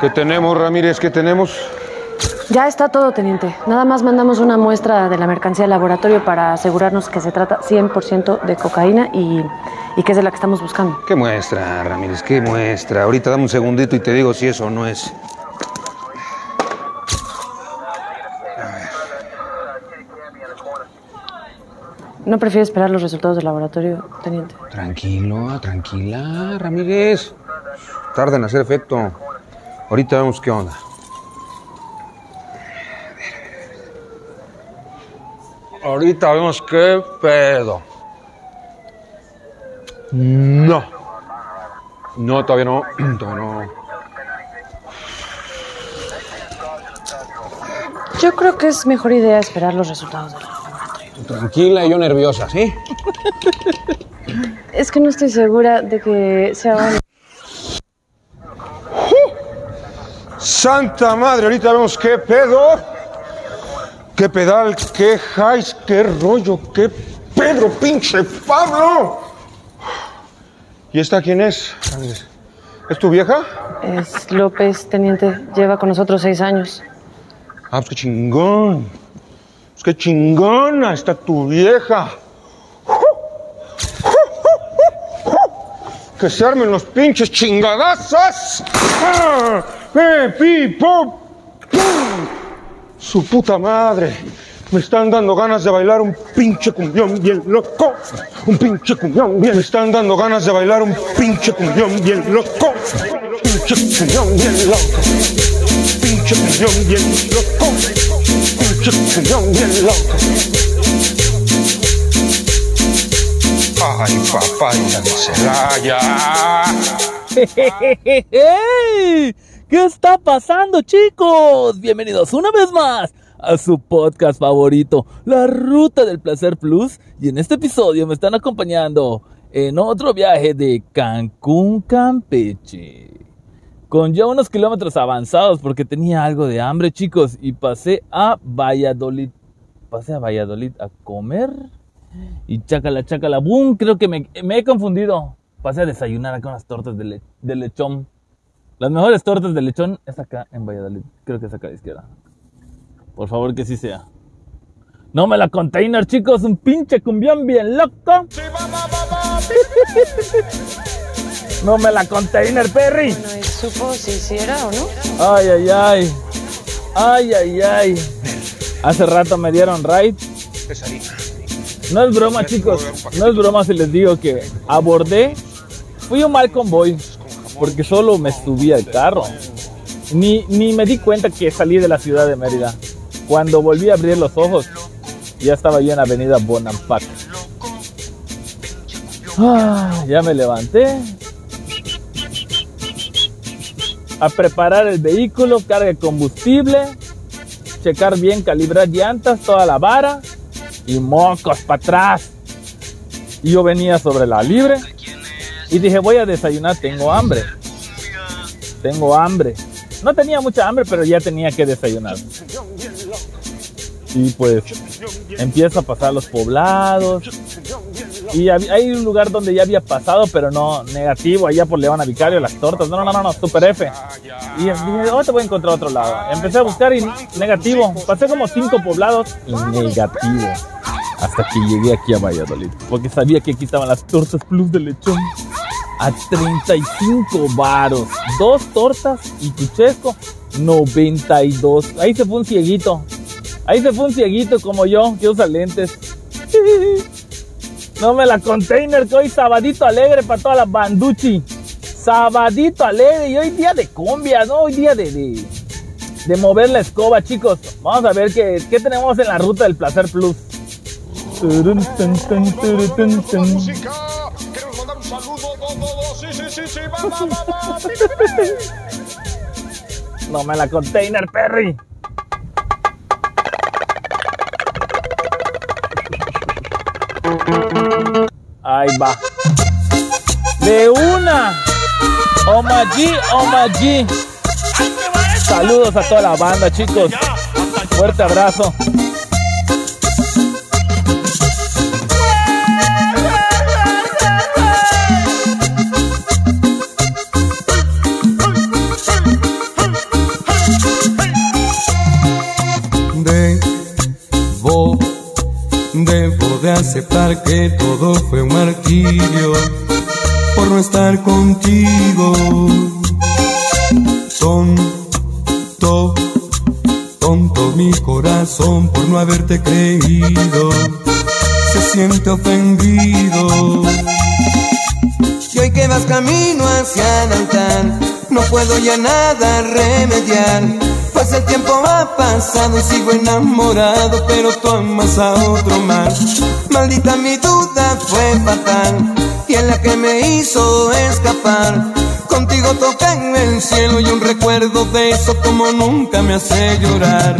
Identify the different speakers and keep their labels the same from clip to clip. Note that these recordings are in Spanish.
Speaker 1: ¿Qué tenemos, Ramírez? ¿Qué tenemos?
Speaker 2: Ya está todo, teniente. Nada más mandamos una muestra de la mercancía al laboratorio para asegurarnos que se trata 100% de cocaína y, y que es de la que estamos buscando.
Speaker 1: ¿Qué muestra, Ramírez? ¿Qué muestra? Ahorita dame un segundito y te digo si eso o no es.
Speaker 2: ¿No prefiere esperar los resultados del laboratorio, teniente?
Speaker 1: Tranquilo, tranquila, Ramírez. Tarda en hacer efecto. Ahorita vemos qué onda. Ahorita vemos qué pedo. No. No, todavía no. Todavía no.
Speaker 2: Yo creo que es mejor idea esperar los resultados del laboratorio.
Speaker 1: Tranquila y yo nerviosa, ¿sí?
Speaker 2: Es que no estoy segura de que sea un...
Speaker 1: Santa madre, ahorita vemos qué pedo. Qué pedal, qué highs, qué rollo, qué Pedro, pinche Pablo. ¿Y esta quién es? ¿Es tu vieja?
Speaker 2: Es López, teniente. Lleva con nosotros seis años.
Speaker 1: Ah, pues qué chingón. Pues qué chingona está tu vieja. Que se armen los pinches chingadazos. ¡Ah! ¡Eh, pi, po, pum! Su puta madre. Me están dando ganas de bailar un pinche cumbión bien loco. Un pinche cumbión bien. Me están dando ganas de bailar un pinche cumbión bien loco. Pinche cumbión bien loco. Pinche cumbión bien loco. Pinche cumbión bien loco. Ay, papá, hija de Celaya.
Speaker 3: ¿Qué está pasando, chicos? Bienvenidos una vez más a su podcast favorito, La Ruta del Placer Plus. Y en este episodio me están acompañando en otro viaje de Cancún, Campeche. Con ya unos kilómetros avanzados porque tenía algo de hambre, chicos. Y pasé a Valladolid. Pasé a Valladolid a comer. Y chácala, chácala, boom. Creo que me, he confundido. Pasé a desayunar acá unas tortas de lechón. Las mejores tortas de lechón es acá en Valladolid. Creo que es acá a la izquierda. Por favor que sí sea. No me la container, chicos. Un pinche cumbión bien loco. No me la container, Perry.
Speaker 2: No supo si hiciera o no.
Speaker 3: Ay, ay, ay. Ay, ay, ay. Hace rato me dieron ride. No es broma, chicos. No es broma si les digo que abordé. Fui un mal convoy. Porque solo me subí al carro. Ni, ni me di cuenta que salí de la ciudad de Mérida. Cuando volví a abrir los ojos, ya estaba yo en Avenida Bonampak. Ah, ya me levanté. A preparar el vehículo, carga de combustible, checar bien, calibrar llantas, toda la vara y mocos para atrás. Y yo venía sobre la libre y dije, voy a desayunar, tengo hambre. Tengo hambre. No tenía mucha hambre, pero ya tenía que desayunar. Y pues empiezo a pasar los poblados. Y hay un lugar donde ya había pasado, pero no negativo, allá por León Vicario, las tortas. No, no, no, no, super F. Y dije, oh, te voy a encontrar otro lado. Empecé a buscar y negativo. Pasé como cinco poblados y negativo. Hasta que llegué aquí a Valladolid. Porque sabía que aquí estaban las tortas plus de lechón. A 35 varos. Dos tortas y tu chesco, 92. Ahí se fue un cieguito. Ahí se fue un cieguito como yo, que usa lentes. No me la container, que hoy sabadito alegre para toda la banduchi. Sabadito alegre y hoy día de cumbia, ¿no? Hoy día de, de, de mover la escoba, chicos. Vamos a ver qué, qué tenemos en la ruta del placer plus.
Speaker 1: Mandar un saludo. Sí, sí, sí.
Speaker 3: No me la container, Perry. Ahí va. De una. Omaji, Omaji. Saludos a toda la banda, chicos. Fuerte abrazo.
Speaker 4: Aceptar que todo fue un martirio por no estar contigo. Tonto, tonto mi corazón por no haberte creído. Se siente ofendido. Y hoy que vas camino hacia el altar, no puedo ya nada remediar. Pues el tiempo ha pasado sigo enamorado, pero tú amas a otro más. Maldita mi duda fue fatal, y en la que me hizo escapar. Contigo toca en el cielo y un recuerdo de eso como nunca me hace llorar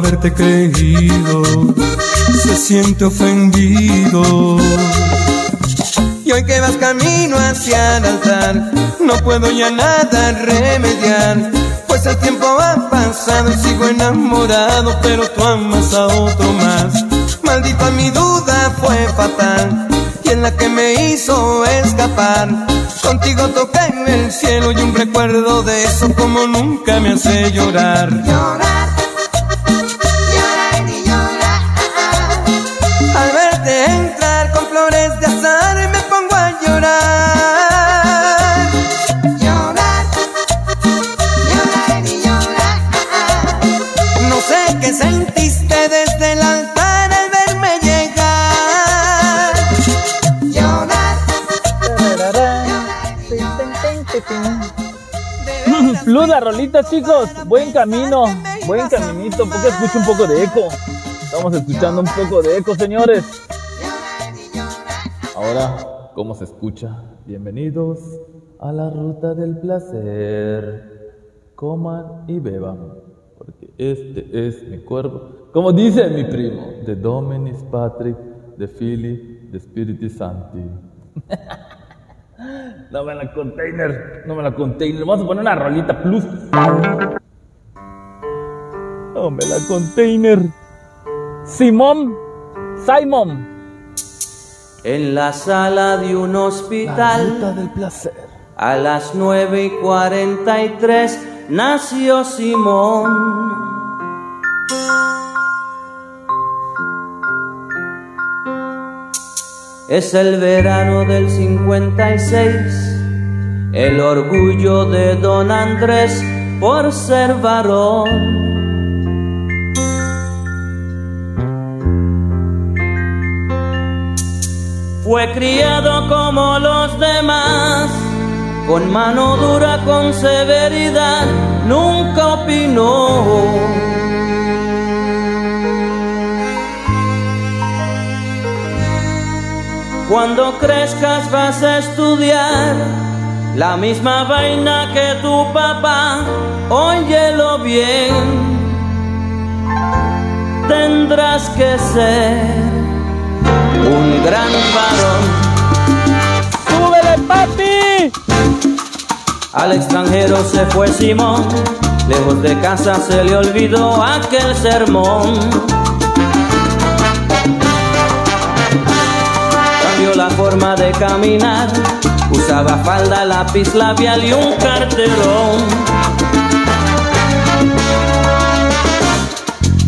Speaker 4: haberte creído. Se siente ofendido. Y hoy que vas camino hacia el altar, no puedo ya nada remediar. Pues el tiempo ha pasado y sigo enamorado, pero tú amas a otro más. Maldita mi duda fue fatal, y en la que me hizo escapar. Contigo toqué en el cielo y un recuerdo de eso como nunca me hace llorar.
Speaker 5: Llorar,
Speaker 3: rolita, chicos. Buen camino. Buen caminito. Porque escucho un poco de eco. Estamos escuchando un poco de eco, señores. Ahora, ¿cómo se escucha? Bienvenidos a la ruta del placer. Coman y beban. Porque este es mi cuerpo. Como dice mi primo, de Dominis Patrick, de Philly, de Spiriti Santi. No me la container, no me la container. Vamos a poner una rolita plus. No me la container. Simón, Simon.
Speaker 6: En la sala de un
Speaker 3: La
Speaker 6: hospital,
Speaker 3: ruta del placer.
Speaker 6: a las nueve y cuarenta y tres, nació Simón. Es el verano del 56, el orgullo de don Andrés por ser varón. Fue criado como los demás, con mano dura, con severidad, nunca opinó. Cuando crezcas vas a estudiar la misma vaina que tu papá, óyelo bien. Tendrás que ser un gran varón.
Speaker 3: ¡Súbele, papi!
Speaker 6: Al extranjero se fue Simón, lejos de casa se le olvidó aquel sermón. Caminar, usaba falda, lápiz labial y un carterón.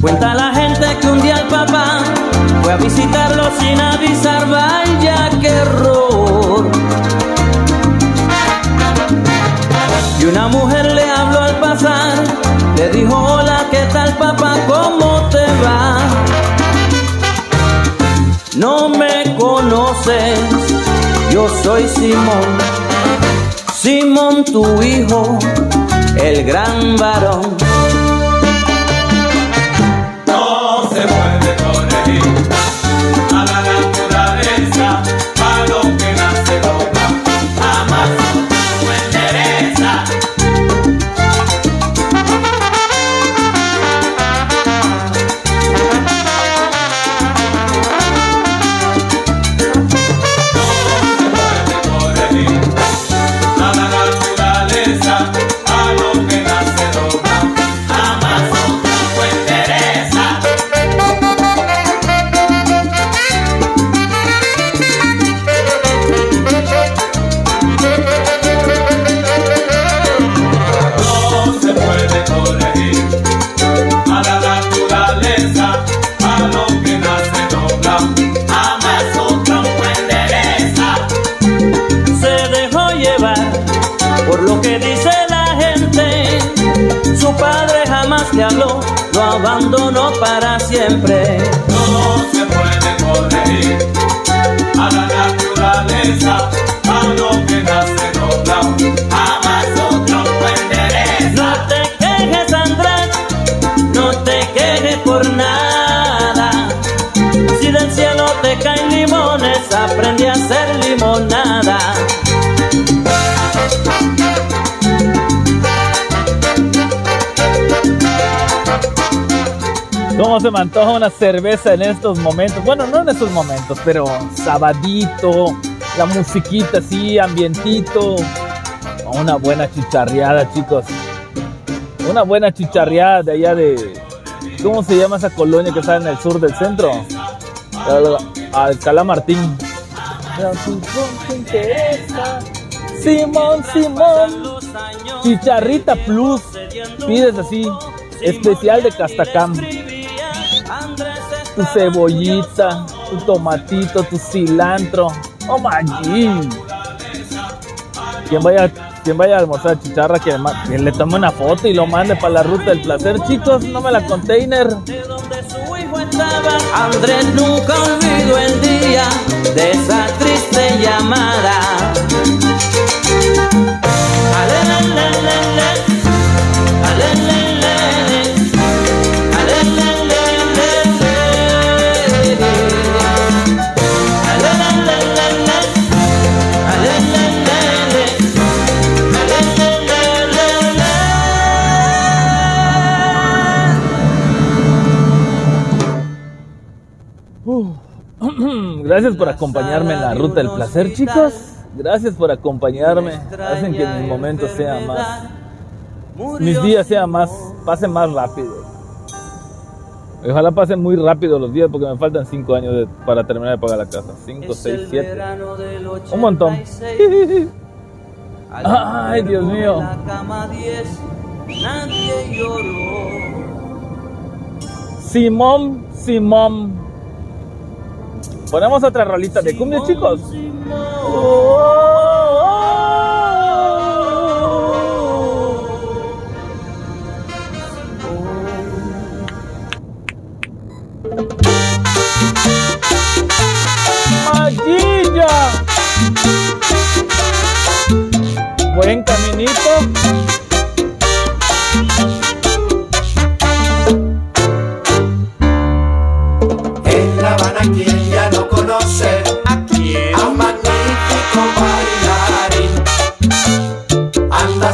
Speaker 6: Cuenta la gente que un día el papá fue a visitarlo sin avisar, vaya que error. Y una mujer le habló al pasar, le dijo hola, ¿qué tal papá? ¿Cómo te va? No me conoces, yo soy Simón, Simón tu hijo, el gran varón.
Speaker 7: No se puede
Speaker 6: siempre.
Speaker 7: No se puede
Speaker 3: se me antoja una cerveza en estos momentos? Bueno, no en estos momentos, pero sabadito, la musiquita así, ambientito. Una buena chicharreada, chicos. Una buena chicharreada de allá de. ¿Cómo se llama esa colonia que está en el sur del centro? Al- Alcalá Martín. Simón, Simón. Chicharrita Plus. Pides así. Especial de Castacam. Tu cebollita, tu tomatito, tu cilantro. Oh my. Quien vaya, quien vaya a almorzar chicharra, que, le tome una foto y lo mande para la ruta del placer. Chicos, no me la container.
Speaker 6: Andrés nunca olvidó el día de esa triste llamada.
Speaker 3: Gracias por acompañarme en la ruta del placer, chicos. Gracias por acompañarme. Hacen que mis momentos sean más, mis días sean más, pasen más rápido. Ojalá pasen muy rápido los días porque me faltan 5 años de- para terminar de pagar la casa. 5, 6, 7. Un montón. Ay, Dios mío.
Speaker 6: La cama 10, nadie lloró.
Speaker 3: Simón, Simón. Ponemos otra rolita de cumbia, chicos. Maquilla.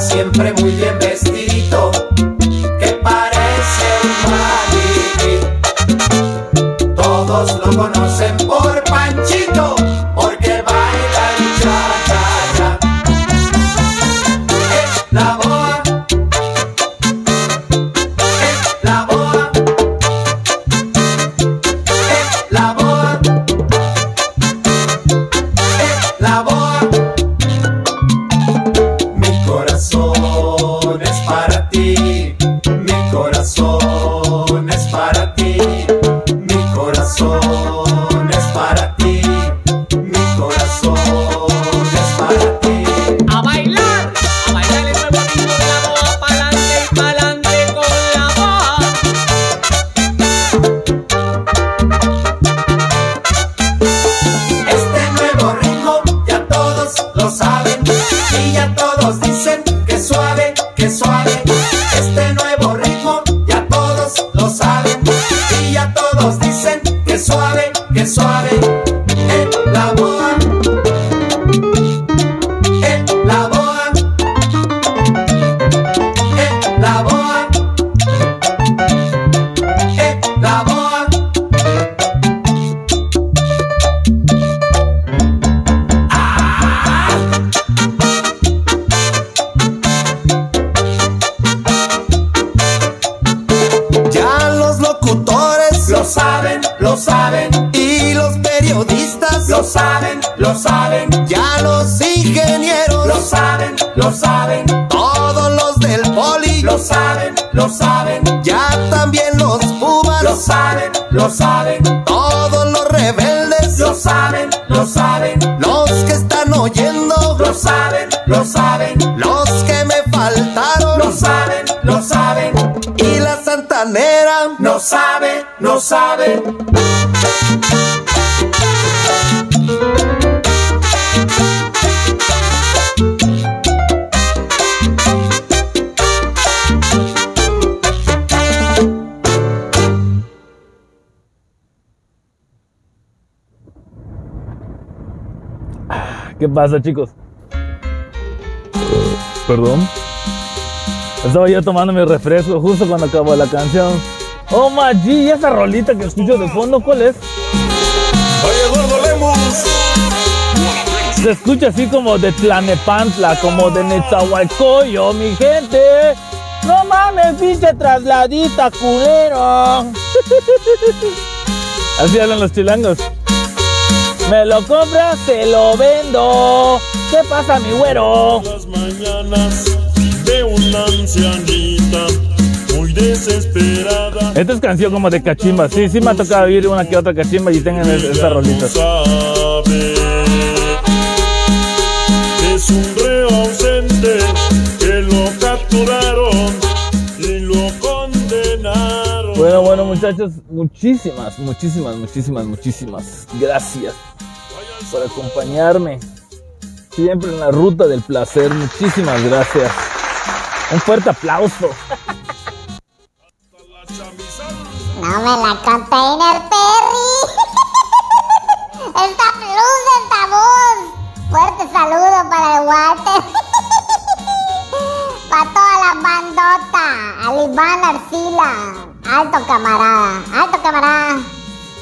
Speaker 8: siempre muy bien
Speaker 7: vestida. Lo saben,
Speaker 8: todos los del poli,
Speaker 7: lo saben, lo saben,
Speaker 8: ya también los
Speaker 7: lo
Speaker 8: pumas,
Speaker 7: saben, lo saben,
Speaker 8: todos los rebeldes,
Speaker 7: lo saben, lo saben,
Speaker 8: los que están oyendo,
Speaker 7: lo saben, lo saben,
Speaker 8: los que me
Speaker 7: lo
Speaker 8: faltaron,
Speaker 7: saben, lo saben,
Speaker 8: y la santanera,
Speaker 7: no sabe, no sabe.
Speaker 3: ¿Qué pasa, chicos? Perdón. Estaba yo tomando mi refresco justo cuando acabó la canción. Oh my G, ¿y esa rolita que escucho de fondo, ¿cuál es? Se escucha así como de Tlanepantla, como de Netzahualcoyo, mi gente. No mames, pinche trasladita, culero. Así hablan los chilangos. Me lo compras, te lo vendo. ¿Qué pasa, mi güero?
Speaker 9: las mañanas de una ancianita muy desesperada.
Speaker 3: Esta es canción como de cachimba. Sí, sí me ha tocado oír una que otra cachimba y tengan es- esta rolita. Muchachos, muchísimas, muchísimas, muchísimas, muchísimas gracias por acompañarme siempre en la ruta del placer. Muchísimas gracias. Un fuerte aplauso.
Speaker 10: No me la container Perry. Esta plus, esta voz. Fuerte saludo para el Walter. para toda la bandota. Al Iván Arcila. Alto camarada. Alto camarada.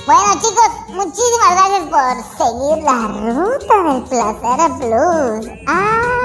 Speaker 10: Bueno chicos, muchísimas gracias por seguir la ruta del placer plus. Ah.